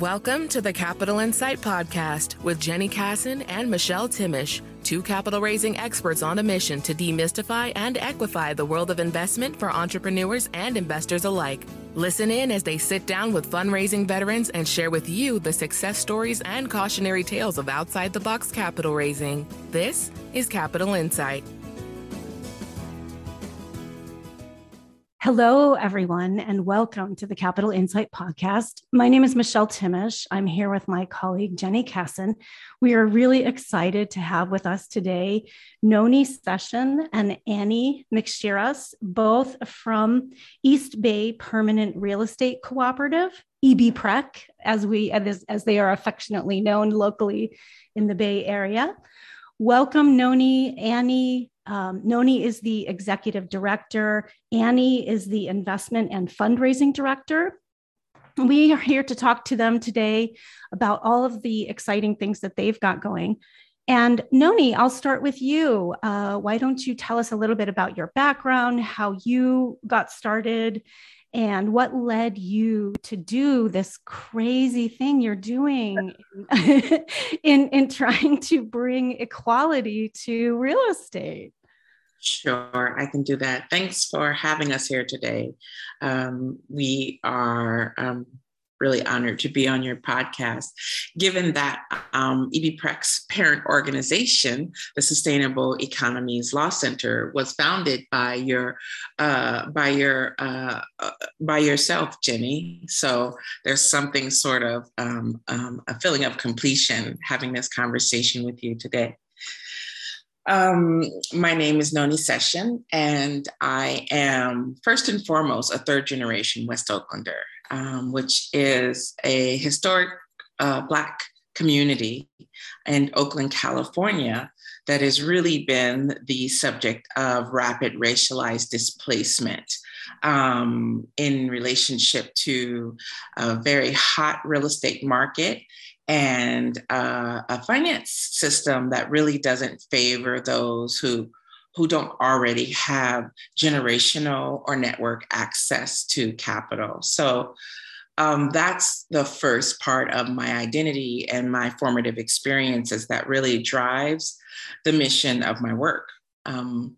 Welcome to the Capital Insight Podcast with Jenny Kassan and Michelle Timish, two capital raising experts on a mission to demystify and equify the world of investment for entrepreneurs and investors alike. Listen in as they sit down with fundraising veterans and share with you the success stories and cautionary tales of outside the box capital raising. This is Capital Insight. Hello, everyone, and welcome to the Capital Insight Podcast. My name is Michelle Timish. I'm here with my colleague, Jenny Kassan. We are really excited to have with us today Noni Session and Annie McShiras, both from East Bay Permanent Real Estate Cooperative, EB EBPREC, as, we, as, as they are affectionately known locally in the Bay Area. Welcome, Noni, Annie, um, Noni is the executive director. Annie is the investment and fundraising director. We are here to talk to them today about all of the exciting things that they've got going. And Noni, I'll start with you. Uh, why don't you tell us a little bit about your background, how you got started, and what led you to do this crazy thing you're doing in, in trying to bring equality to real estate? Sure, I can do that. Thanks for having us here today. Um, we are um, really honored to be on your podcast. Given that um, EBPREC's parent organization, the Sustainable Economies Law Center, was founded by your uh, by your uh, uh, by yourself, Jenny. So there's something sort of um, um, a feeling of completion having this conversation with you today. Um, my name is Noni Session, and I am first and foremost a third generation West Oaklander, um, which is a historic uh, Black community in Oakland, California, that has really been the subject of rapid racialized displacement um, in relationship to a very hot real estate market and uh, a finance system that really doesn't favor those who who don't already have generational or network access to capital. So um, that's the first part of my identity and my formative experiences that really drives the mission of my work. Um,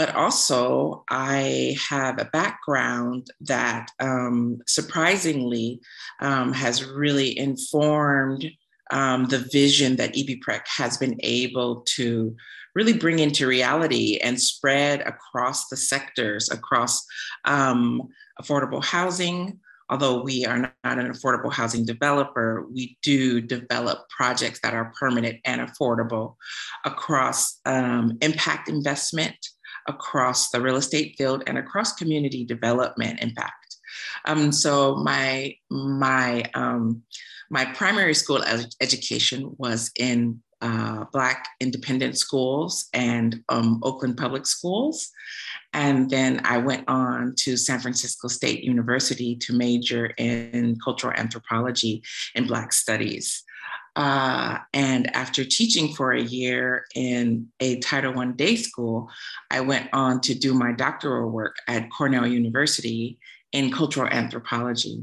but also, I have a background that um, surprisingly um, has really informed um, the vision that EBPREC has been able to really bring into reality and spread across the sectors, across um, affordable housing, although we are not an affordable housing developer, we do develop projects that are permanent and affordable across um, impact investment, across the real estate field and across community development impact. Um, so my my um, my primary school ed- education was in uh, Black independent schools and um, Oakland public schools. And then I went on to San Francisco State University to major in cultural anthropology and Black studies. Uh, and after teaching for a year in a Title I day school, I went on to do my doctoral work at Cornell University in cultural anthropology.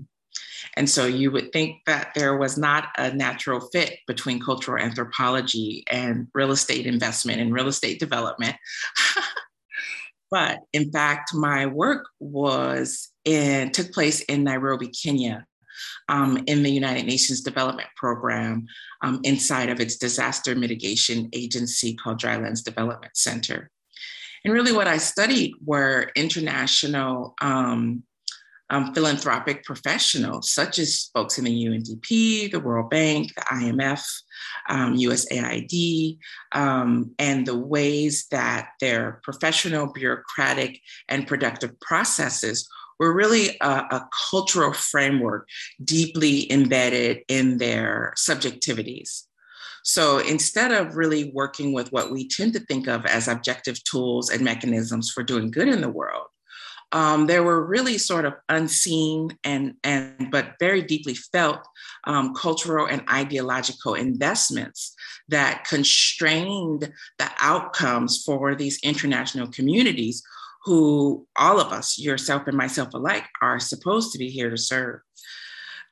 And so you would think that there was not a natural fit between cultural anthropology and real estate investment and real estate development. but in fact, my work was in, took place in Nairobi, Kenya, um, in the United Nations Development Program um, inside of its disaster mitigation agency called Drylands Development Center. And really, what I studied were international um, um, philanthropic professionals, such as folks in the UNDP, the World Bank, the IMF, um, USAID, um, and the ways that their professional, bureaucratic, and productive processes were really a, a cultural framework deeply embedded in their subjectivities. So instead of really working with what we tend to think of as objective tools and mechanisms for doing good in the world, um, there were really sort of unseen and and but very deeply felt um, cultural and ideological investments that constrained the outcomes for these international communities who all of us yourself and myself alike are supposed to be here to serve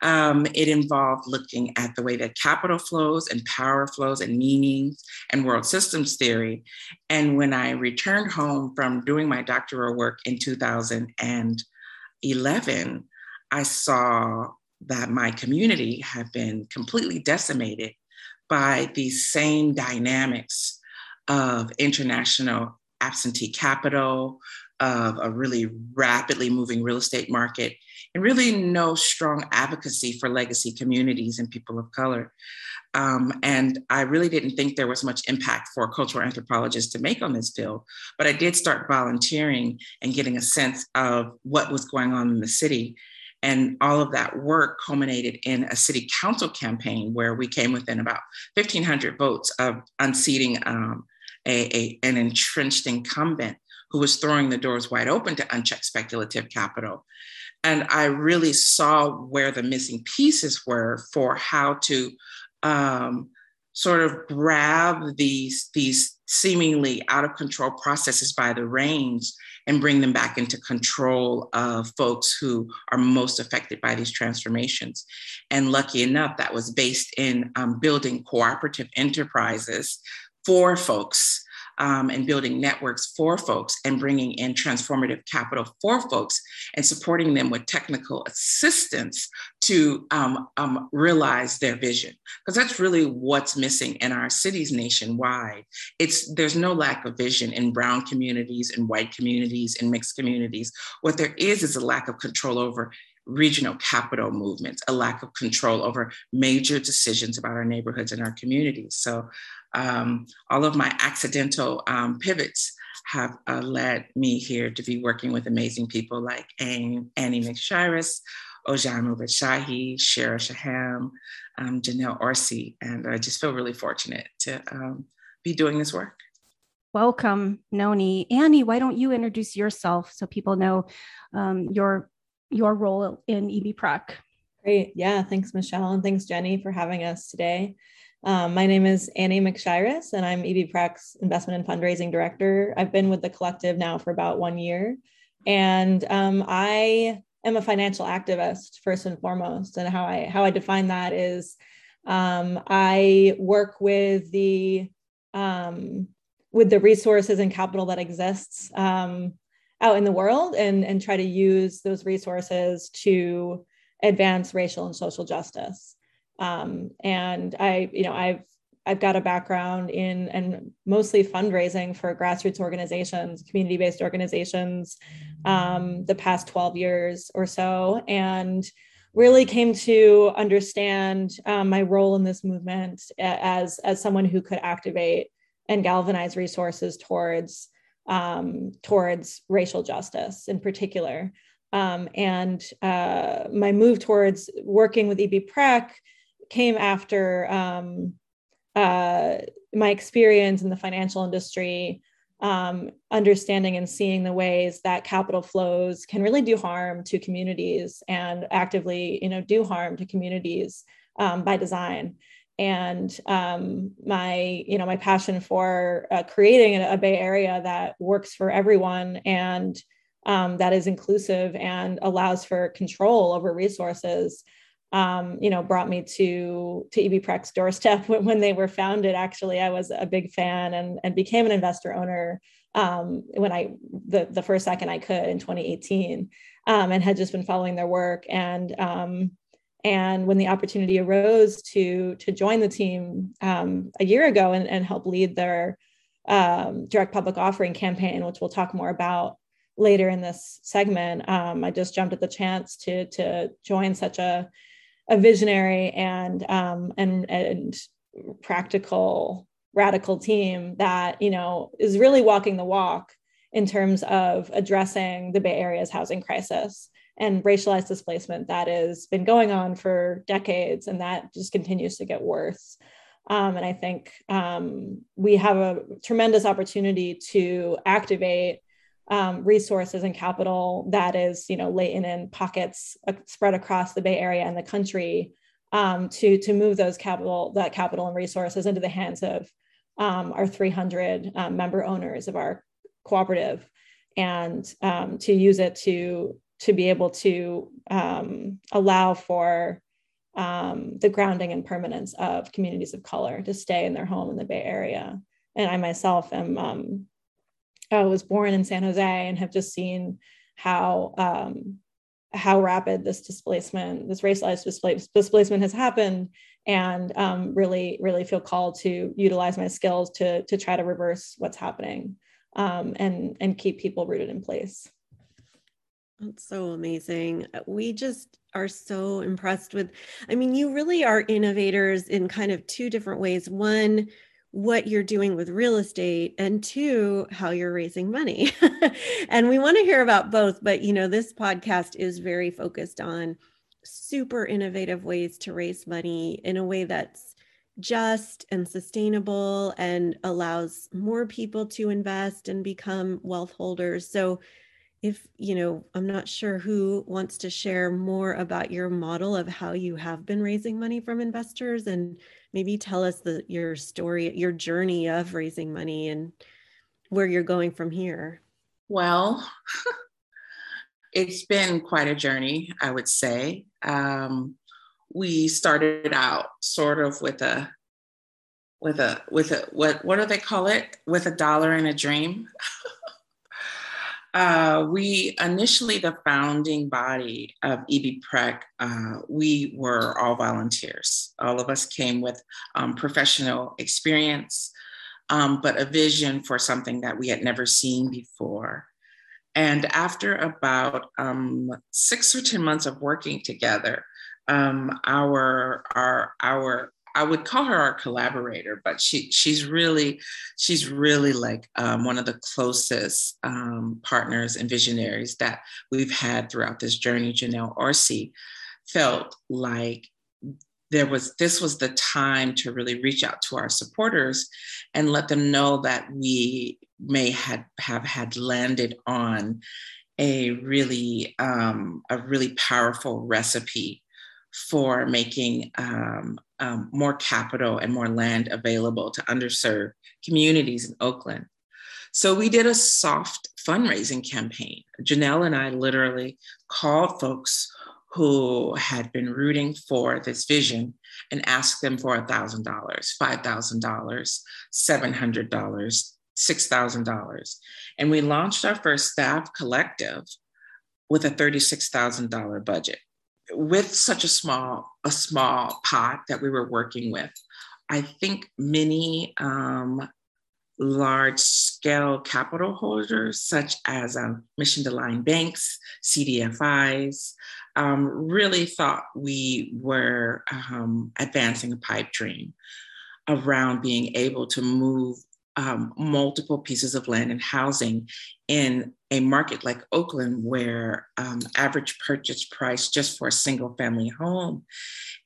Um, it involved looking at the way that capital flows and power flows and meanings and world systems theory. And when I returned home from doing my doctoral work in 2011, I saw that my community had been completely decimated by these same dynamics of international absentee capital, of a really rapidly moving real estate market, and really no strong advocacy for legacy communities and people of color. Um, and I really didn't think there was much impact for cultural anthropologists to make on this field, but I did start volunteering and getting a sense of what was going on in the city. And all of that work culminated in a city council campaign where we came within about 1,500 votes of unseating um, a, a, an entrenched incumbent who was throwing the doors wide open to unchecked speculative capital. And I really saw where the missing pieces were for how to um, sort of grab these, these seemingly out of control processes by the reins and bring them back into control of folks who are most affected by these transformations. And lucky enough, that was based in um, building cooperative enterprises for folks um, and building networks for folks and bringing in transformative capital for folks and supporting them with technical assistance to um, um, realize their vision. Because that's really what's missing in our cities nationwide. It's there's no lack of vision in brown communities and white communities and mixed communities. What there is is a lack of control over regional capital movements, a lack of control over major decisions about our neighborhoods and our communities. So um, all of my accidental um, pivots have uh, led me here to be working with amazing people like Annie, Annie McShiras, Ojan Shahi, Shara Shaham, um, Janelle Orsi, and I just feel really fortunate to um, be doing this work. Welcome, Noni. Annie, why don't you introduce yourself so people know um, your your role in EB Prec? Great. Yeah. Thanks, Michelle. And thanks, Jenny, for having us today. Um, my name is Annie McShiras, and I'm EB Prec's investment and fundraising director. I've been with the collective now for about one year. And um, I am a financial activist first and foremost. And how I how I define that is um, I work with the um, with the resources and capital that exists um, out in the world and, and try to use those resources to advance racial and social justice. Um, and I, you know, I've I've got a background in and mostly fundraising for grassroots organizations, community-based organizations, um, the past 12 years or so, and really came to understand um, my role in this movement as as someone who could activate and galvanize resources towards um, towards racial justice in particular. Um, and uh, my move towards working with EB Prec came after um, uh, my experience in the financial industry, um, understanding and seeing the ways that capital flows can really do harm to communities and actively, you know, do harm to communities um, by design. And um, my, you know, my passion for uh, creating a, a, Bay Area that works for everyone and um, that is inclusive and allows for control over resources um, you know, brought me to to EB Prec's doorstep when, when, they were founded. Actually, I was a big fan and and became an investor owner um, when I the the first second I could in 2018, um, and had just been following their work. And um, and when the opportunity arose to to join the team um, a year ago and, and help lead their um, direct public offering campaign, which we'll talk more about later in this segment, I just jumped at the chance to to join such a a visionary and um, and and practical radical team that you know is really walking the walk in terms of addressing the Bay Area's housing crisis and racialized displacement that has been going on for decades and that just continues to get worse. Um, and I think um, we have a tremendous opportunity to activate um, resources and capital that is, you know, latent in pockets uh, spread across the Bay Area and the country um, to to move those capital that capital and resources into the hands of um, our 300 um, member owners of our cooperative, and um, to use it to to be able to um, allow for the grounding and permanence of communities of color to stay in their home in the Bay Area. And I myself am I was born in San Jose and have just seen how um, how rapid this displacement, this racialized displace, displacement has happened, and um, really, really feel called to utilize my skills to to try to reverse what's happening um, and and keep people rooted in place. That's so amazing. We just are so impressed with. I mean, you really are innovators in kind of two different ways. One what you're doing with real estate and two how you're raising money. And we want to hear about both but you know this podcast is very focused on super innovative ways to raise money in a way that's just and sustainable and allows more people to invest and become wealth holders. So if you know i'm not sure who wants to share more about your model of how you have been raising money from investors and maybe tell us the your story your journey of raising money and where you're going from here? Well it's been quite a journey i would say. Um, we started out sort of with a with a with a what what do they call it? With a dollar and a dream Uh, we initially, the founding body of EB-Prec, uh, we were all volunteers. All of us came with um, professional experience, um, but a vision for something that we had never seen before. And after about um, six or 10 months of working together, um, our, our, our I would call her our collaborator, but she she's really she's really like um, one of the closest um, partners and visionaries that we've had throughout this journey. Janelle Orsi felt like there was this was the time to really reach out to our supporters and let them know that we may had have had landed on a really um, a really powerful recipe for making um, um, more capital and more land available to underserved communities in Oakland. So we did a soft fundraising campaign. Janelle and I literally called folks who had been rooting for this vision and asked them for $1,000, $5,000, $700, $6,000. And we launched our first staff collective with a $36,000 budget with such a small a small pot that we were working with, I think many um, large scale capital holders, such as um, Mission to Line banks, CDFIs, um, really thought we were um, advancing a pipe dream around being able to move um, multiple pieces of land and housing in a market like Oakland, where um, average purchase price just for a single family home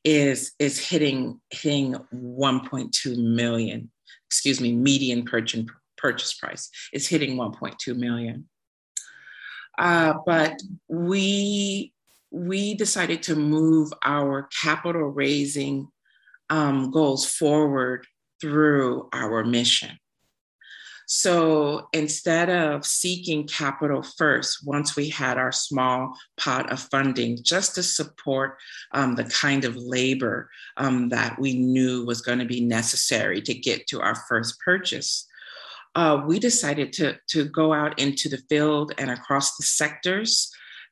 is is hitting hitting 1.2 million. Excuse me, median purchase purchase price is hitting 1.2 million. Uh, but we we decided to move our capital raising um, goals forward through our mission. So instead of seeking capital first, once we had our small pot of funding just to support um, the kind of labor um, that we knew was going to be necessary to get to our first purchase, uh, we decided to, to go out into the field and across the sectors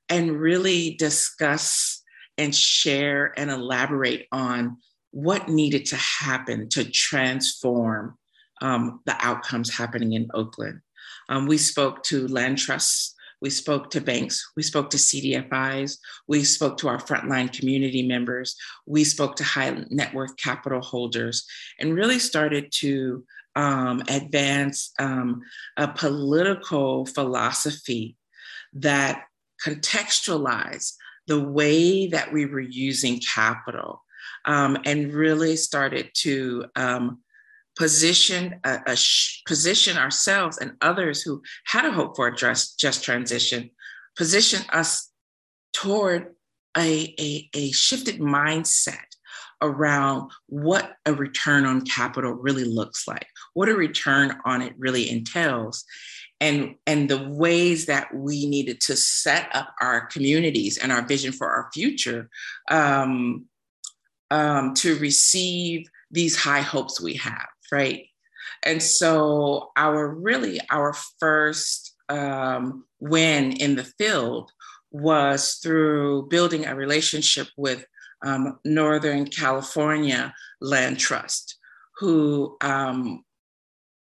and really discuss and share and elaborate on what needed to happen to transform um, the outcomes happening in Oakland. Um, we spoke to land trusts, we spoke to banks, we spoke to CDFIs, we spoke to our frontline community members, we spoke to high net worth capital holders, and really started to um, advance um, a political philosophy that contextualized the way that we were using capital um, and really started to um, position a, a sh- position ourselves and others who had a hope for a just, just transition, position us toward a, a, a shifted mindset around what a return on capital really looks like, what a return on it really entails, and, and the ways that we needed to set up our communities and our vision for our future um, um, to receive these high hopes we have, right? And so our really our first um, win in the field was through building a relationship with um, Northern California Land Trust, who um,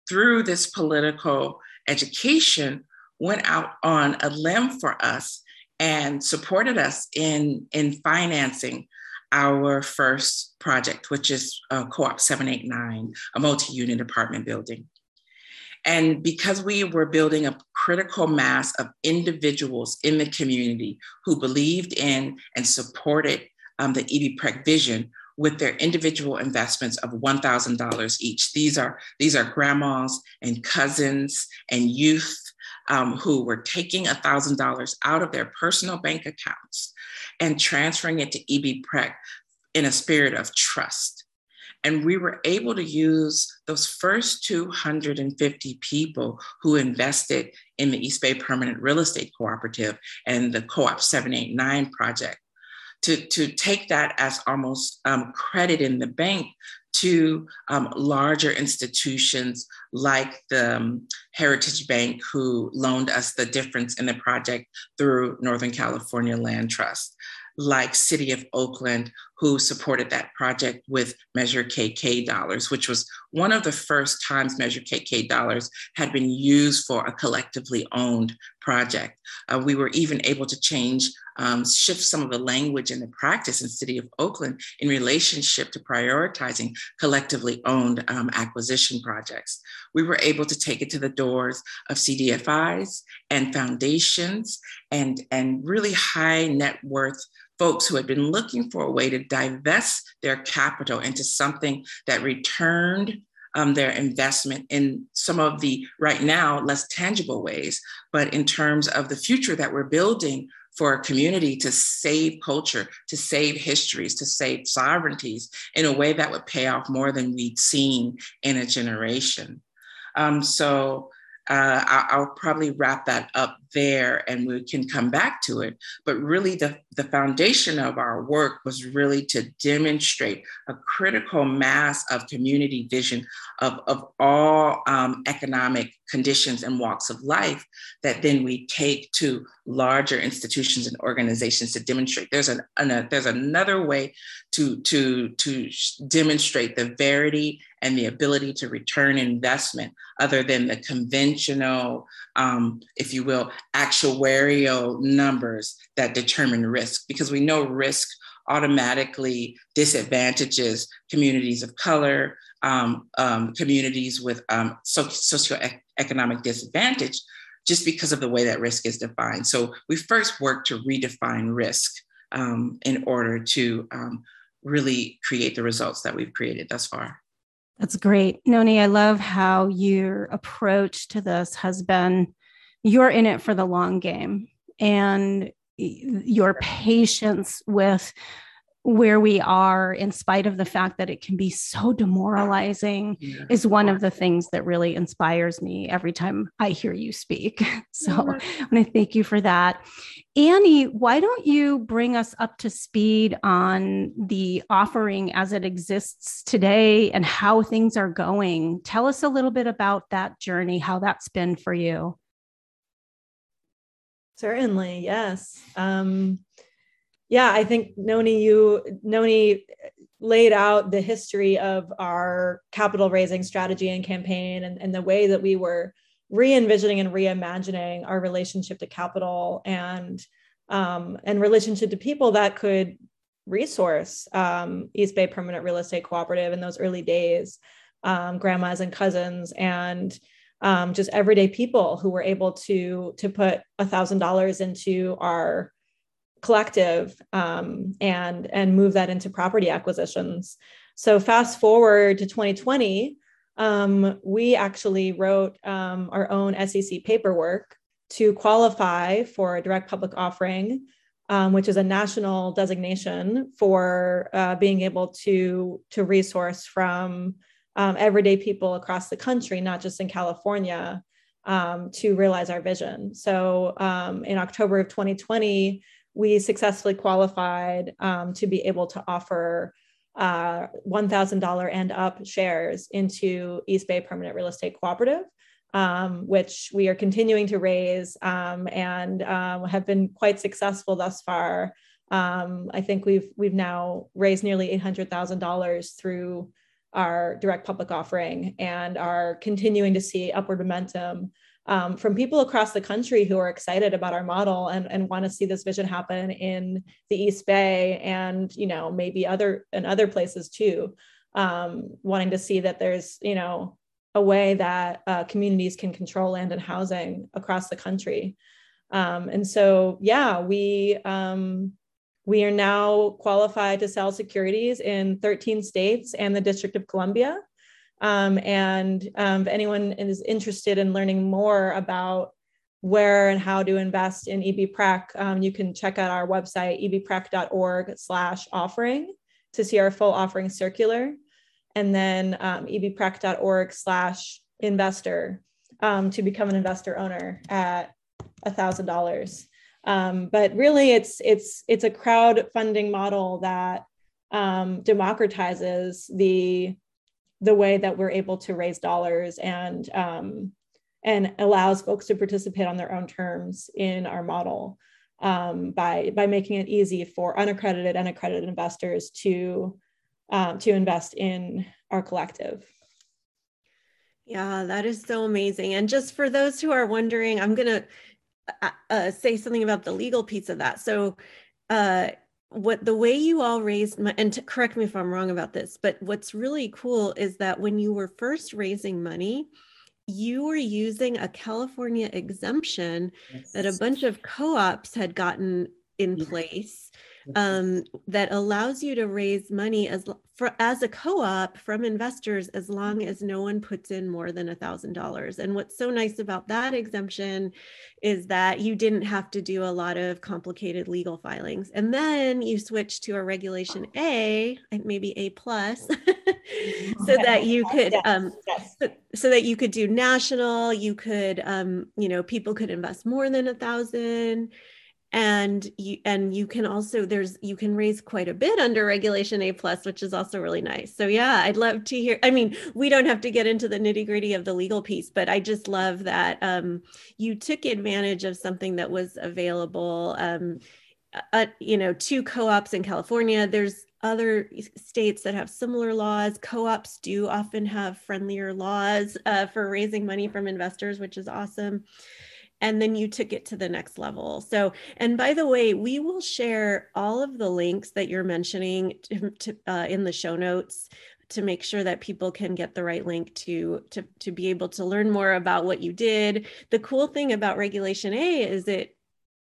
through this political education went out on a limb for us and supported us in, in financing our first project, which is uh, Co-op 789, a multi-unit apartment building. And because we were building a critical mass of individuals in the community who believed in and supported um, the EB vision with their individual investments of $1,000 each. These are, these are grandmas and cousins and youth um, who were taking $1,000 out of their personal bank accounts and transferring it to EB Prec in a spirit of trust. And we were able to use those first 250 people who invested in the East Bay Permanent Real Estate Cooperative and the Co op 789 project to, to take that as almost um, credit in the bank to um, larger institutions like the um, Heritage Bank, who loaned us the difference in the project through Northern California Land Trust, like City of Oakland, who supported that project with Measure KK dollars, which was one of the first times Measure KK dollars had been used for a collectively owned project. Uh, we were even able to change um, shift some of the language and the practice in City of Oakland in relationship to prioritizing collectively owned um, acquisition projects. We were able to take it to the doors of CDFIs and foundations and, and really high net worth folks who had been looking for a way to divest their capital into something that returned um, their investment in some of the right now less tangible ways, but in terms of the future that we're building for a community to save culture, to save histories, to save sovereignties in a way that would pay off more than we'd seen in a generation. Um, so uh, I'll, probably wrap that up there and we can come back to it. But really, the, the foundation of our work was really to demonstrate a critical mass of community vision of, of all um, economic conditions and walks of life that then we take to larger institutions and organizations to demonstrate. There's, an, an there's another way to, to, to demonstrate the verity and the ability to return investment other than the conventional, um, if you will, actuarial numbers that determine risk, because we know risk automatically disadvantages communities of color, um, um, communities with um, so- socioeconomic disadvantage, just because of the way that risk is defined. So we first work to redefine risk um, in order to um, really create the results that we've created thus far. That's great. Noni, I love how your approach to this has been you're in it for the long game and your patience with where we are in spite of the fact that it can be so demoralizing yeah. is one of the things that really inspires me every time I hear you speak. So yeah. I want to thank you for that. Annie, why don't you bring us up to speed on the offering as it exists today and how things are going? Tell us a little bit about that journey, how that's been for you. Certainly, yes. Um, yeah, I think Noni, you Noni laid out the history of our capital raising strategy and campaign and, and the way that we were re-envisioning and reimagining our relationship to capital and um, and relationship to people that could resource um, East Bay Permanent Real Estate Cooperative in those early days, um, grandmas and cousins, and um, just everyday people who were able to to put a thousand dollars into our collective um, and and move that into property acquisitions. So fast forward to 2020, um, we actually wrote um, our own SEC paperwork to qualify for a direct public offering, um, which is a national designation for uh, being able to to resource from um, everyday people across the country, not just in California, um, to realize our vision. So in October of 2020 we successfully qualified um, to be able to offer uh, $1,000 and up shares into East Bay Permanent Real Estate Cooperative. Um, which we are continuing to raise um, and um, have been quite successful thus far. Um, I think we've we've now raised nearly eight hundred thousand dollars through our direct public offering and are continuing to see upward momentum um, from people across the country who are excited about our model and, and want to see this vision happen in the East Bay and you know maybe other and other places too, um, wanting to see that there's you know a way that uh, communities can control land and housing across the country. Um, and so yeah, we um, we are now qualified to sell securities in 13 states and the District of Columbia. Um, and um, if anyone is interested in learning more about where and how to invest in EBPREC, um, you can check out our website, ebprec.org slash offering to see our full offering circular. And then um, ebprec.org slash investor um, to become an investor owner at $1,000. Um, but really, it's it's it's a crowdfunding model that um, democratizes the the way that we're able to raise dollars and um, and allows folks to participate on their own terms in our model um, by by making it easy for unaccredited and accredited investors to um, to invest in our collective. Yeah, that is so amazing. And just for those who are wondering, I'm going to uh, uh, say something about the legal piece of that. So, uh, what the way you all raised my, and to, correct me if I'm wrong about this, but what's really cool is that when you were first raising money, you were using a California exemption yes. that a bunch of co-ops had gotten in place um, that allows you to raise money as for as a co-op from investors as long as no one puts in more than a thousand dollars. And what's so nice about that exemption is that you didn't have to do a lot of complicated legal filings. And then you switch to a regulation A, maybe A plus, so that you could um, so, so, that you could do national, you could um, you know, people could invest more than a thousand and you and you can also there's you can raise quite a bit under regulation a plus which is also really nice. So yeah i'd love to hear i mean we don't have to get into the nitty gritty of the legal piece but i just love that um, you took advantage of something that was available um, uh, you know two co-ops in california. There's other states that have similar laws. Co-ops do often have friendlier laws uh, for raising money from investors which is awesome and then you took it to the next level. So, and by the way, we will share all of the links that you're mentioning to, to, uh, in the show notes to make sure that people can get the right link to, to to be able to learn more about what you did. The cool thing about Regulation A is that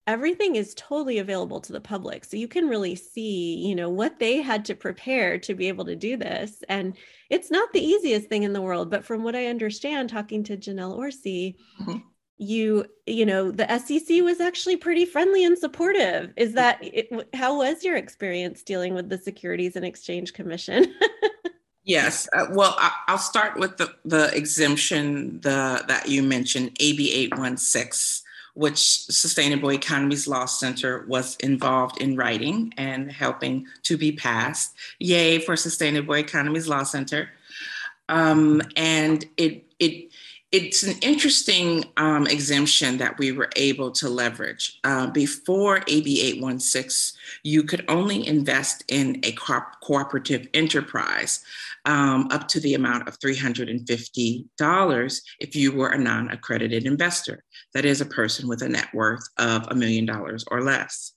everything is totally available to the public so you can really see you know what they had to prepare to be able to do this and it's not the easiest thing in the world but from what i understand talking to janelle orsi mm-hmm you you know the sec was actually pretty friendly and supportive. Is that it, how was your experience dealing with the securities and exchange commission? Yes uh, well I, will start with the, the exemption the that you mentioned ab 816 which sustainable economies law center was involved in writing and helping to be passed. Yay for sustainable economies law center. Um, and it it it's an interesting um, exemption that we were able to leverage. Uh, before AB 816, you could only invest in a co- cooperative enterprise um, up to the amount of $350 if you were a non accredited investor. That is a person with a net worth of a million dollars or less.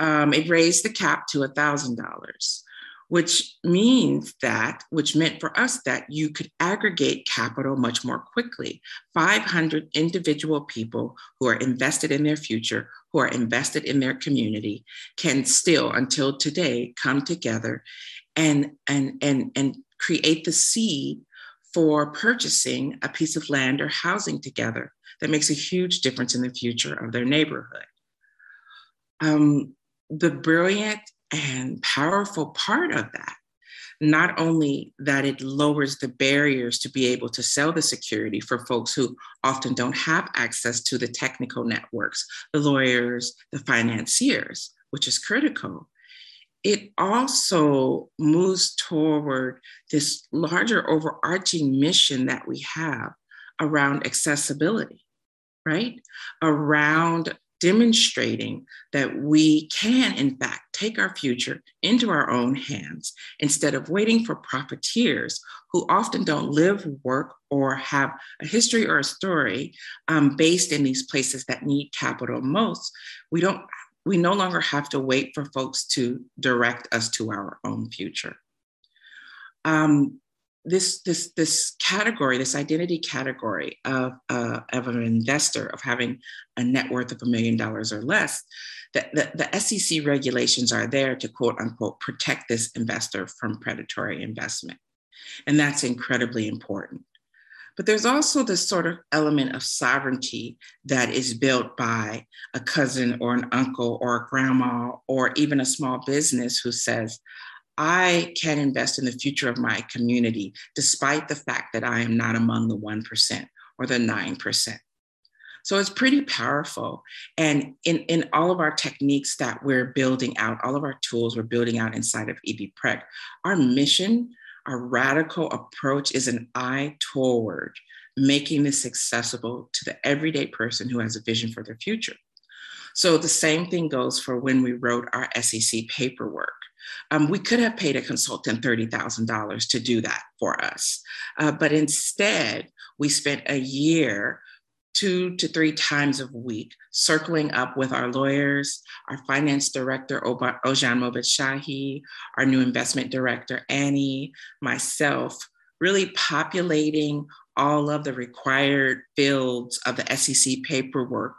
Um, it raised the cap to $1,000 which means that, which meant for us that you could aggregate capital much more quickly. 500 individual people who are invested in their future, who are invested in their community, can still, until today, come together and, and, and, and create the seed for purchasing a piece of land or housing together that makes a huge difference in the future of their neighborhood. Um, the brilliant and powerful part of that not only that it lowers the barriers to be able to sell the security for folks who often don't have access to the technical networks, the lawyers, the financiers, which is critical. it also moves toward this larger overarching mission that we have around accessibility, right? Around demonstrating that we can, in fact, take our future into our own hands instead of waiting for profiteers who often don't live, work, or have a history or a story um, based in these places that need capital most. We don't. We no longer have to wait for folks to direct us to our own future. Um, this this this category, this identity category of uh, of an investor of having a net worth of a million dollars or less, that the, the SEC regulations are there to quote unquote protect this investor from predatory investment, and that's incredibly important. But there's also this sort of element of sovereignty that is built by a cousin or an uncle or a grandma or even a small business who says, I can invest in the future of my community, despite the fact that I am not among the 1% or the 9%. So it's pretty powerful. And in, in all of our techniques that we're building out, all of our tools we're building out inside of EBPREC, our mission, our radical approach is an eye toward making this accessible to the everyday person who has a vision for their future. So the same thing goes for when we wrote our SEC paperwork. Um, we could have paid a consultant $30,000 to do that for us. Uh, but instead, we spent a year two to three times a week, circling up with our lawyers, our finance director, Ojan Mobedshahi, our new investment director, Annie, myself, really populating all of the required fields of the SEC paperwork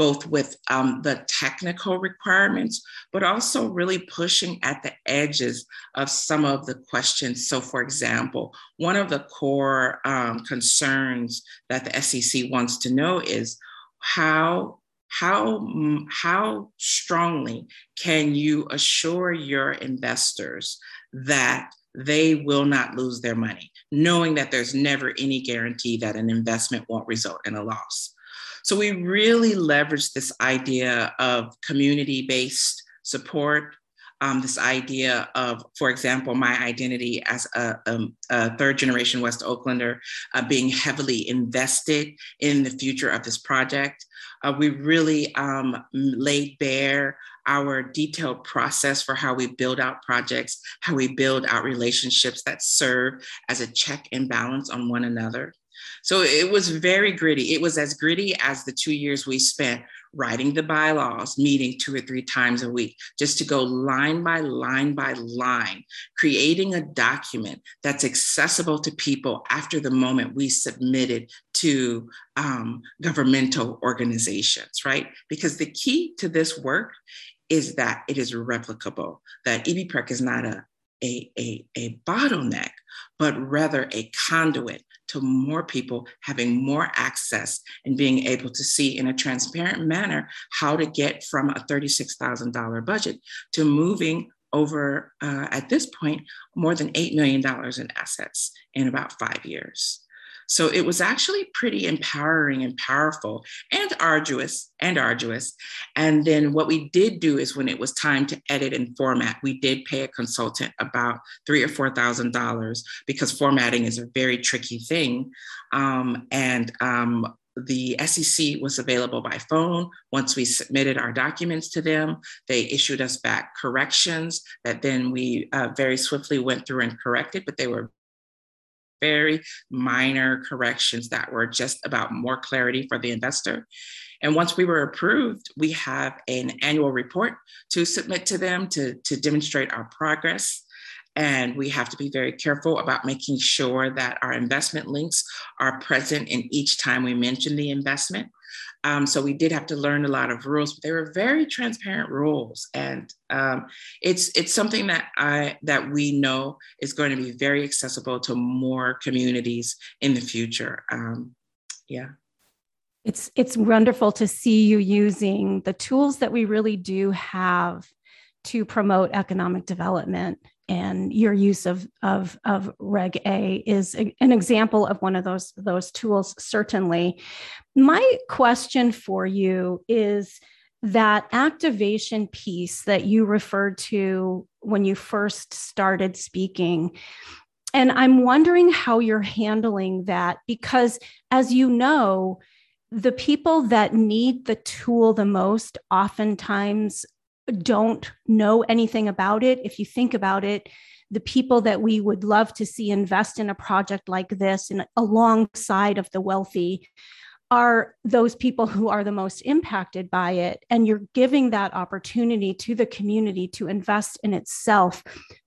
both with um, the technical requirements, but also really pushing at the edges of some of the questions. So, for example, one of the core um, concerns that the SEC wants to know is how how how strongly can you assure your investors that they will not lose their money knowing that there's never any guarantee that an investment won't result in a loss so we really leveraged this idea of community based support. Um, this idea of, for example, my identity as a, a, um, a third generation West Oaklander uh, being heavily invested in the future of this project. Uh, we really um, laid bare our detailed process for how we build out projects, how we build out relationships that serve as a check and balance on one another. So it was very gritty. It was as gritty as the two years we spent writing the bylaws, meeting two or three times a week, just to go line by line by line, creating a document that's accessible to people after the moment we submitted to um, governmental organizations, right? Because the key to this work is that it is replicable, that EBPREC is not a, a, a, a bottleneck, but rather a conduit to more people having more access and being able to see in a transparent manner how to get from a $36,000 budget to moving over uh, at this point more than $8 million in assets in about five years. So it was actually pretty empowering and powerful and arduous and arduous. And then what we did do is when it was time to edit and format, we did pay a consultant about three or four thousand dollars because formatting is a very tricky thing. Um, and um, the SEC was available by phone. Once we submitted our documents to them, they issued us back corrections that then we uh, very swiftly went through and corrected, but they were very minor corrections that were just about more clarity for the investor. And once we were approved, we have an annual report to submit to them to, to demonstrate our progress. And we have to be very careful about making sure that our investment links are present in each time we mention the investment. Um, so we did have to learn a lot of rules, but they were very transparent rules, and um, it's it's something that I that we know is going to be very accessible to more communities in the future. Um, yeah. It's it's wonderful to see you using the tools that we really do have to promote economic development and your use of, of, of Reg A is a, an example of one of those, those tools, certainly. My question for you is that activation piece that you referred to when you first started speaking. And I'm wondering how you're handling that because, as you know, the people that need the tool the most oftentimes don't know anything about it. If you think about it, the people that we would love to see invest in a project like this and alongside of the wealthy are those people who are the most impacted by it. And you're giving that opportunity to the community to invest in itself.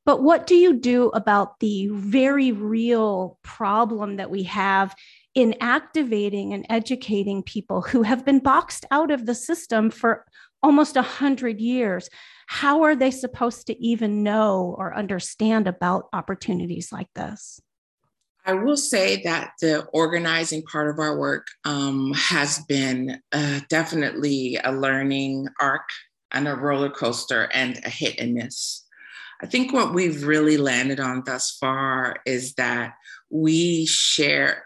But what do you do about the very real problem that we have in activating and educating people who have been boxed out of the system for almost 100 years? How are they supposed to even know or understand about opportunities like this? I will say that the organizing part of our work um, has been uh, definitely a learning arc and a roller coaster and a hit and miss. I think what we've really landed on thus far is that we share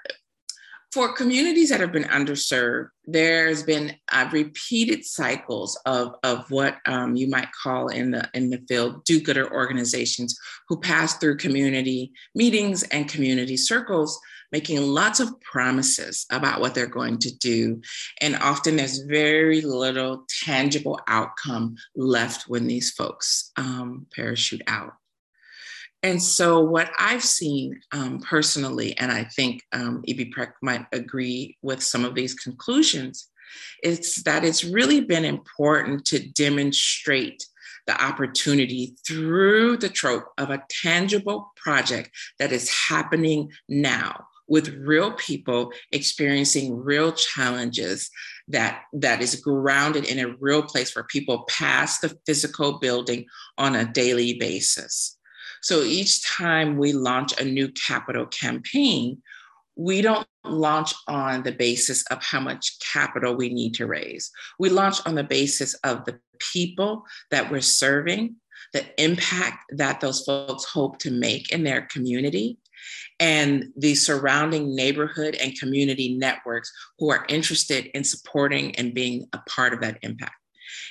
for communities that have been underserved, there's been uh, repeated cycles of, of what um, you might call in the in the field do-gooder organizations who pass through community meetings and community circles, making lots of promises about what they're going to do, and often there's very little tangible outcome left when these folks um, parachute out. And so, what I've seen um, personally, and I think um, EB Prec might agree with some of these conclusions, is that it's really been important to demonstrate the opportunity through the trope of a tangible project that is happening now with real people experiencing real challenges that that is grounded in a real place where people pass the physical building on a daily basis so each time we launch a new capital campaign, we don't launch on the basis of how much capital we need to raise. We launch on the basis of the people that we're serving, the impact that those folks hope to make in their community, and the surrounding neighborhood and community networks who are interested in supporting and being a part of that impact.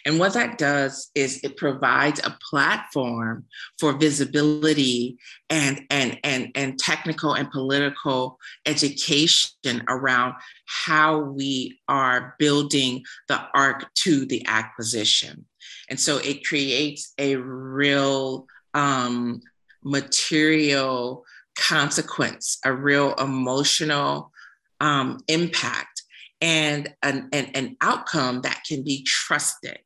And what that does is it provides a platform for visibility and, and, and, and technical and political education around how we are building the arc to the acquisition. And so it creates a real um, material consequence, a real emotional um, impact, and an, an, an outcome that can be trusted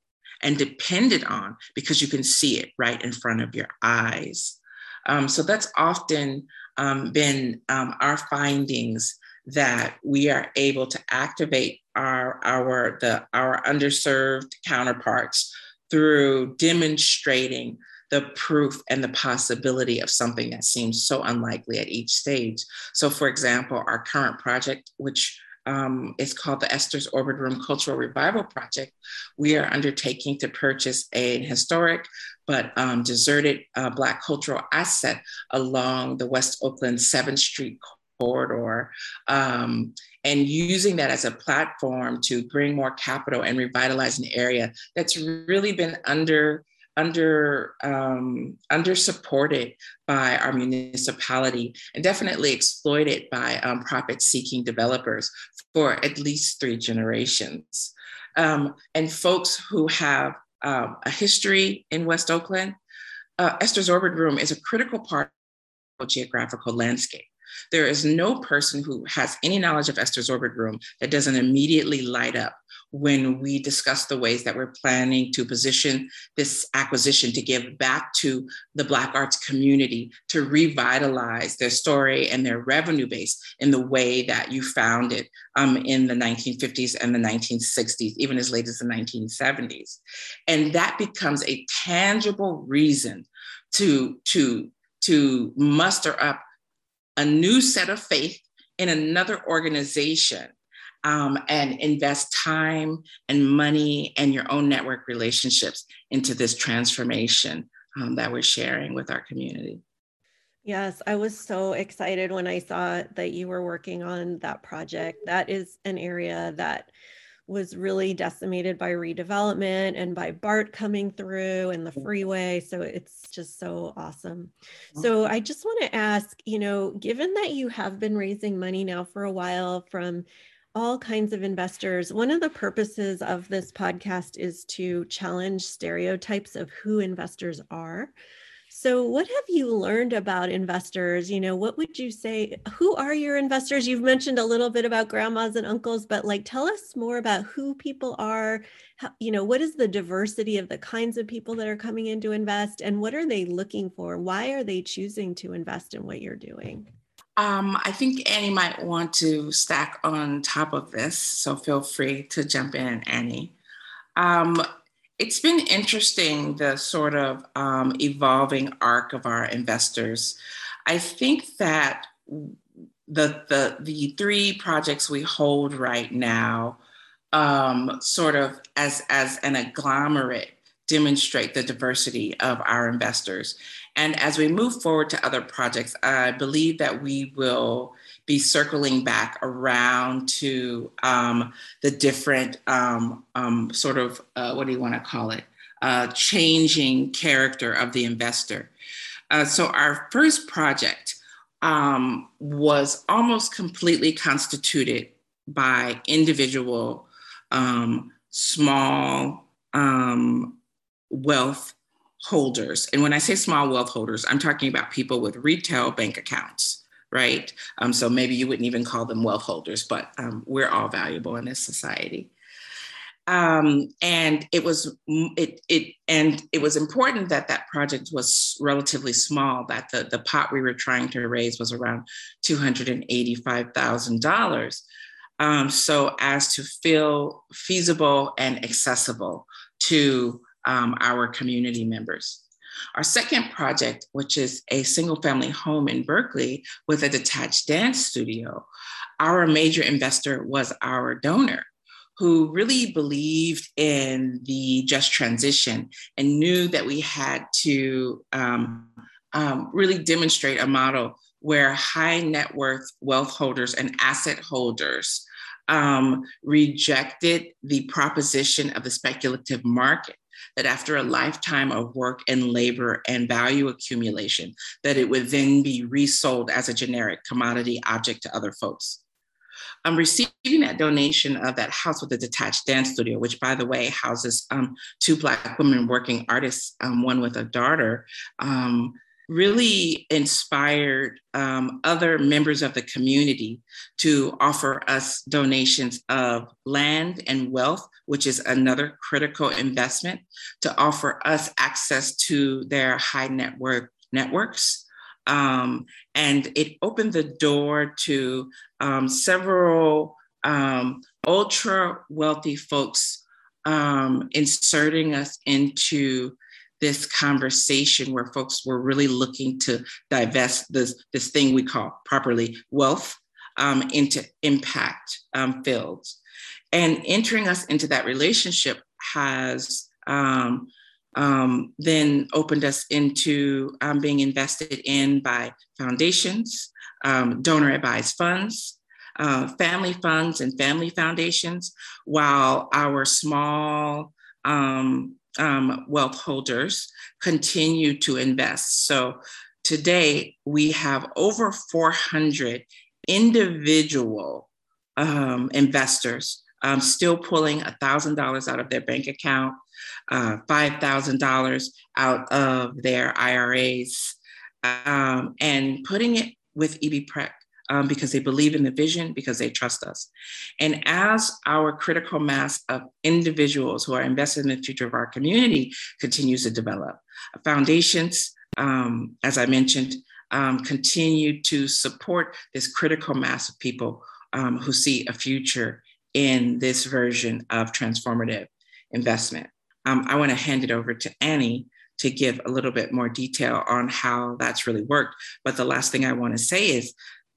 and depended on because you can see it right in front of your eyes. Um, so that's often um, been um, our findings that we are able to activate our our the our underserved counterparts through demonstrating the proof and the possibility of something that seems so unlikely at each stage. So, for example, our current project, which um, it's called the Esther's Orbit Room Cultural Revival Project. We are undertaking to purchase a historic but um, deserted uh, Black cultural asset along the West Oakland 7th Street corridor. Um, and using that as a platform to bring more capital and revitalize an area that's really been under under um, under supported by our municipality and definitely exploited by um, profit seeking developers for at least three generations. Um, and folks who have um, a history in west oakland uh, esther's orbit room is a critical part of the geographical landscape. There is no person who has any knowledge of Esther's Orbit Room that doesn't immediately light up when we discuss the ways that we're planning to position this acquisition to give back to the Black arts community to revitalize their story and their revenue base in the way that you found it um, in the 1950s and the 1960s, even as late as the 1970s. And that becomes a tangible reason to, to, to muster up a new set of faith in another organization um, and invest time and money and your own network relationships into this transformation um, that we're sharing with our community. Yes, I was so excited when I saw that you were working on that project. That is an area that was really decimated by redevelopment and by BART coming through and the freeway. So it's just so awesome. So I just want to ask, you know, given that you have been raising money now for a while from all kinds of investors, one of the purposes of this podcast is to challenge stereotypes of who investors are. So, what have you learned about investors? You know, what would you say? Who are your investors? You've mentioned a little bit about grandmas and uncles, but like tell us more about who people are. How, you know, what is the diversity of the kinds of people that are coming in to invest and what are they looking for? Why are they choosing to invest in what you're doing? Um, I think Annie might want to stack on top of this, so feel free to jump in, Annie. Um, it's been interesting the sort of um, evolving arc of our investors. I think that the the the three projects we hold right now, um, sort of as as an agglomerate, demonstrate the diversity of our investors. And as we move forward to other projects, I believe that we will be circling back around to um, the different um, um, sort of uh, what do you want to call it? Uh, changing character of the investor. Uh, so our first project um, was almost completely constituted by individual um, small um, wealth holders. And when I say small wealth holders, I'm talking about people with retail bank accounts right? Um, so maybe you wouldn't even call them wealth holders, but um, we're all valuable in this society. Um, and it was it it and it was important that that project was relatively small. That the the pot we were trying to raise was around two hundred and eighty five thousand dollars. Um, so as to feel feasible and accessible to um, our community members. Our second project, which is a single family home in Berkeley with a detached dance studio, our major investor was our donor who really believed in the just transition and knew that we had to um, um, really demonstrate a model where high net worth wealth holders and asset holders um, rejected the proposition of the speculative market that after a lifetime of work and labor and value accumulation, that it would then be resold as a generic commodity object to other folks. I'm receiving that donation of that house with a detached dance studio, which, by the way, houses um, two Black women working artists, um, one with a daughter. Um, really inspired um, other members of the community to offer us donations of land and wealth, which is another critical investment, to offer us access to their high network networks. Um, and it opened the door to um, several um, ultra wealthy folks um, inserting us into this conversation where folks were really looking to divest this, this thing we call properly wealth um, into impact um, fields. And entering us into that relationship has um, um then opened us into um, being invested in by foundations, um, donor advised funds, uh, family funds, and family foundations, while our small um, um, wealth holders continue to invest. So today we have over 400 individual um, investors um, still pulling $1,000 out of their bank account, uh, $5,000 out of their IRAs, um, and putting it with EB Prec um, because they believe in the vision, because they trust us. And as our critical mass of individuals who are invested in the future of our community continues to develop, foundations, um, as I mentioned, um, continue to support this critical mass of people um, who see a future in this version of transformative investment. Um, I want to hand it over to Annie to give a little bit more detail on how that's really worked. But the last thing I want to say is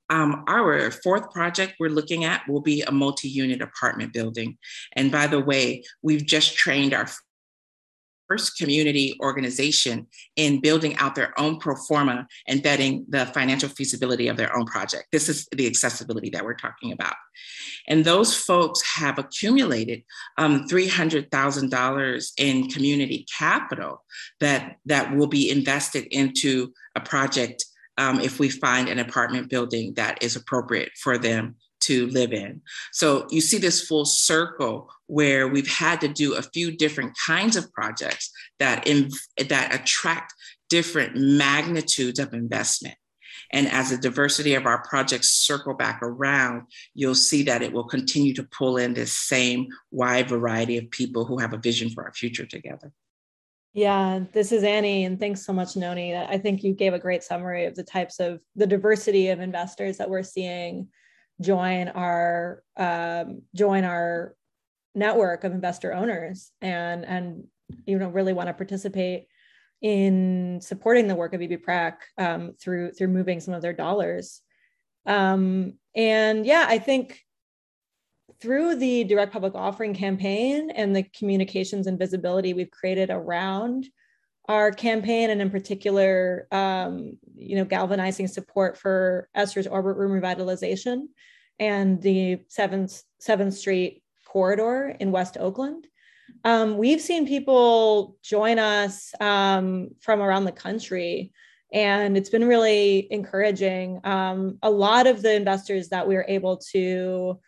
um, our fourth project we're looking at will be a multi unit apartment building. And by the way, we've just trained our first community organization in building out their own pro forma and vetting the financial feasibility of their own project. This is the accessibility that we're talking about. And those folks have accumulated um, $300,000 in community capital that, that will be invested into a project um, if we find an apartment building that is appropriate for them to live in. So you see this full circle where we've had to do a few different kinds of projects that, that attract different magnitudes of investment. And as the diversity of our projects circle back around, you'll see that it will continue to pull in this same wide variety of people who have a vision for our future together. Yeah, this is Annie, and thanks so much, Noni. I think you gave a great summary of the types of the diversity of investors that we're seeing join our um, join our network of investor owners and and you know really want to participate in supporting the work of EB um, through through moving some of their dollars. Um, and yeah, I think through the direct public offering campaign and the communications and visibility we've created around our campaign and in particular um, you know galvanizing support for esther's orbit room revitalization and the 7th 7th street corridor in west oakland. Um, we've seen people join us um, from around the country and it's been really encouraging. Um, a lot of the investors that we are able to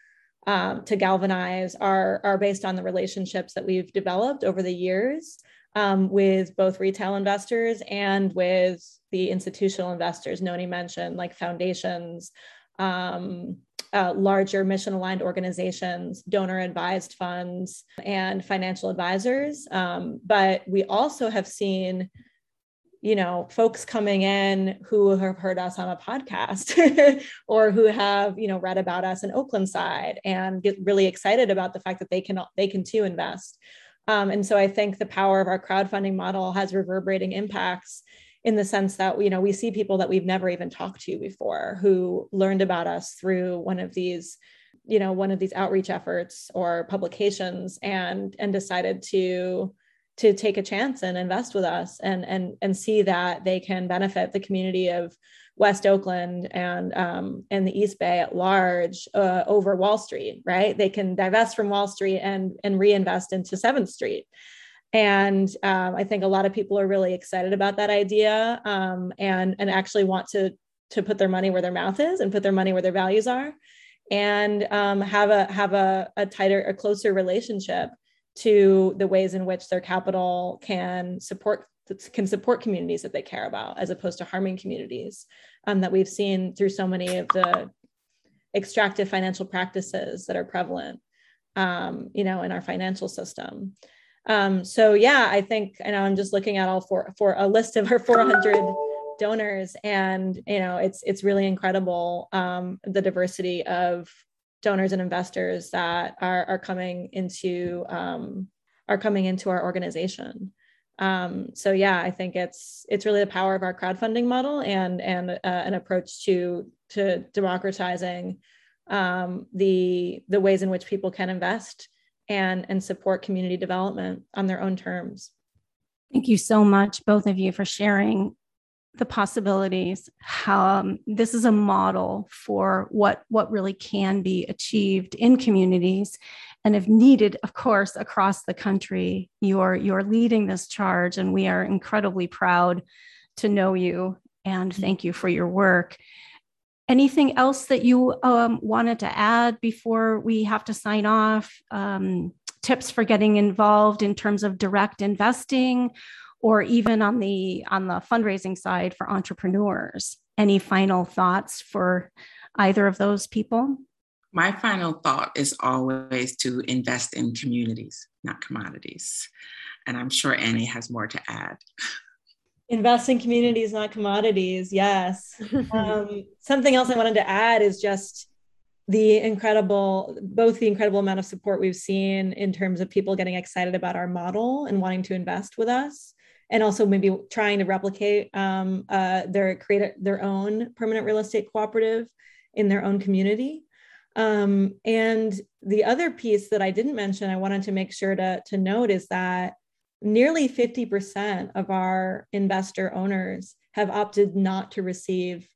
um, to galvanize are, are based on the relationships that we've developed over the years um, with both retail investors and with the institutional investors Noni mentioned, like foundations, um, uh, larger mission aligned organizations, donor advised funds, and financial advisors. Um, but we also have seen you know folks coming in who have heard us on a podcast or who have you know read about us in Oaklandside and get really excited about the fact that they can they can too invest. Um, and so i think the power of our crowdfunding model has reverberating impacts in the sense that you know we see people that we've never even talked to before who learned about us through one of these you know one of these outreach efforts or publications and and decided to to take a chance and invest with us and and and see that they can benefit the community of West Oakland and um, and the East Bay at large uh, over Wall Street, right? They can divest from Wall Street and and reinvest into Seventh Street. And um, I think a lot of people are really excited about that idea um, and and actually want to to put their money where their mouth is and put their money where their values are, and um, have a have a, a tighter, a closer relationship to the ways in which their capital can support can support communities that they care about as opposed to harming communities um, that we've seen through so many of the extractive financial practices that are prevalent um, you know in our financial system. Um, so yeah i think and i'm just looking at all for for a list of our 400 donors and you know it's it's really incredible um, the diversity of donors and investors that are, are coming into um, are coming into our organization. Um, so yeah, I think it's it's really the power of our crowdfunding model and and uh, an approach to to democratizing um, the the ways in which people can invest and and support community development on their own terms. Thank you so much, both of you, for sharing the possibilities how um, this is a model for what what really can be achieved in communities and if needed of course across the country. You're you're leading this charge and we are incredibly proud to know you and mm-hmm. thank you for your work. Anything else that you um, wanted to add before we have to sign off? Um, tips for getting involved in terms of direct investing or even on the on the fundraising side for entrepreneurs. Any final thoughts for either of those people? My final thought is always to invest in communities not commodities. And i'm sure annie has more to add. Invest in communities not commodities. Yes. Um, something else i wanted to add is just the incredible both the incredible amount of support we've seen in terms of people getting excited about our model and wanting to invest with us and also maybe trying to replicate um, uh, their create their own permanent real estate cooperative in their own community. Um, and the other piece that I didn't mention, I wanted to make sure to, to note is that nearly 50% of our investor owners have opted not to receive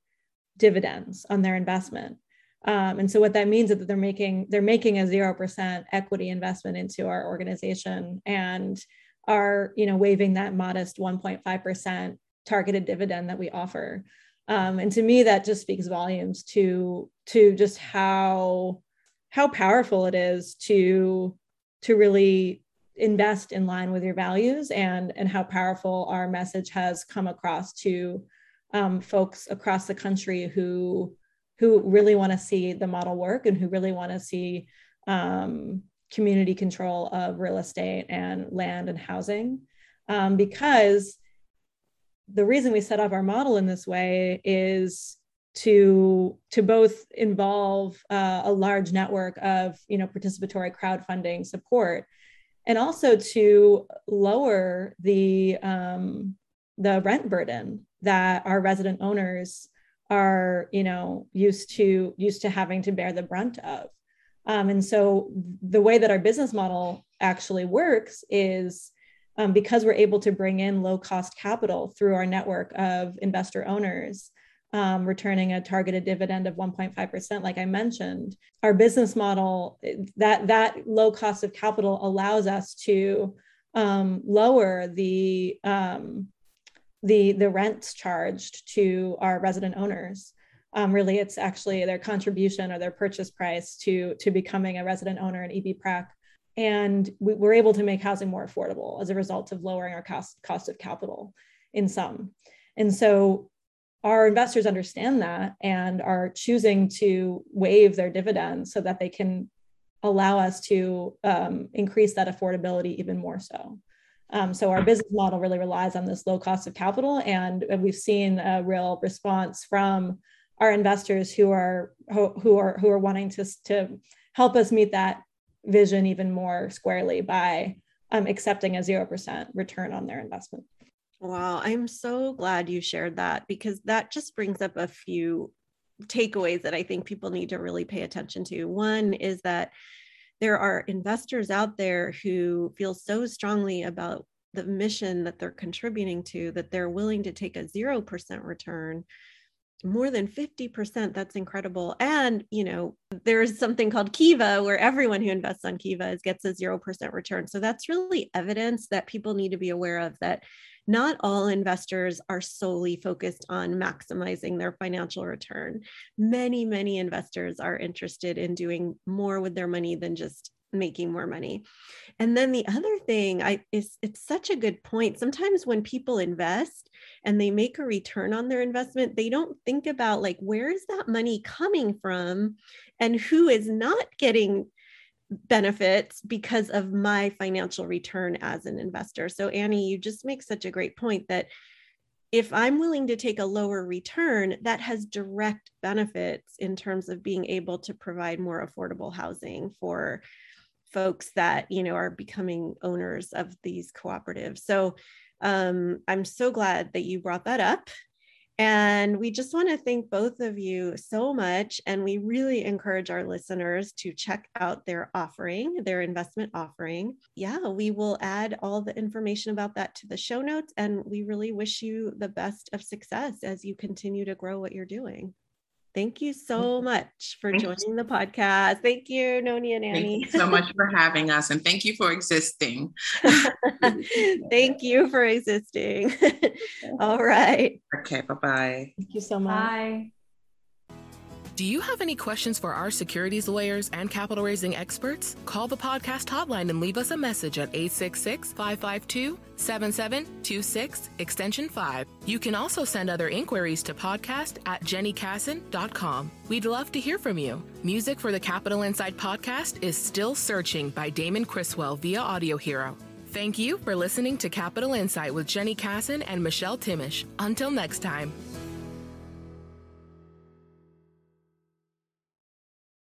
dividends on their investment. Um, and so what that means is that they're making they're making a zero percent equity investment into our organization and are you know waiving that modest 1.5 percent targeted dividend that we offer. Um, and to me, that just speaks volumes to to just how how powerful it is to to really invest in line with your values and and how powerful our message has come across to um, folks across the country who who really want to see the model work and who really want to see um, community control of real estate and land and housing um, because the reason we set up our model in this way is to to both involve uh, a large network of you know participatory crowdfunding support and also to lower the um, the rent burden that our resident owners are you know used to used to having to bear the brunt of um, and so the way that our business model actually works is um, because we're able to bring in low cost capital through our network of investor owners um, returning a targeted dividend of 1.5% like i mentioned our business model that that low cost of capital allows us to um, lower the um, the the rents charged to our resident owners um, really it's actually their contribution or their purchase price to to becoming a resident owner in EB EBPRAC and we, we're able to make housing more affordable as a result of lowering our cost cost of capital in some and so our investors understand that and are choosing to waive their dividends so that they can allow us to um, increase that affordability even more so. Um, so our business model really relies on this low cost of capital, and we've seen a real response from our investors who are who are who are wanting to to help us meet that vision even more squarely by um, accepting a zero percent return on their investment. Wow, I'm so glad you shared that because that just brings up a few takeaways that I think people need to really pay attention to. One is that there are investors out there who feel so strongly about the mission that they're contributing to that they're willing to take a 0% return more than 50% that's incredible. And you know there's something called kiva where everyone who invests on kiva is, gets a 0% return. So that's really evidence that people need to be aware of that not all investors are solely focused on maximizing their financial return. Many many investors are interested in doing more with their money than just making more money. And then the other thing I is it's such a good point. Sometimes when people invest and they make a return on their investment, they don't think about like where is that money coming from and who is not getting benefits because of my financial return as an investor. So Annie, you just make such a great point that if I'm willing to take a lower return, that has direct benefits in terms of being able to provide more affordable housing for folks that you know are becoming owners of these cooperatives. So um, i'm so glad that you brought that up. And we just want to thank both of you so much and we really encourage our listeners to check out their offering their investment offering. Yeah we will add all the information about that to the show notes and we really wish you the best of success as you continue to grow what you're doing Thank you so much for thank joining you. the podcast. Thank you, Noni and Annie. Thank you so much for having us and thank you for existing. thank you for existing. All right. Okay, bye-bye. Thank you so much. Bye. Do you have any questions for our securities lawyers and capital raising experts? Call the podcast hotline and leave us a message at 866 552 7726, extension 5. You can also send other inquiries to podcast at jennykassan.com. We'd love to hear from you. Music for the Capital Insight podcast is Still Searching by Damon Criswell via Audio Hero. Thank you for listening to Capital Insight with Jenny Kassan and Michelle Timish. Until next time.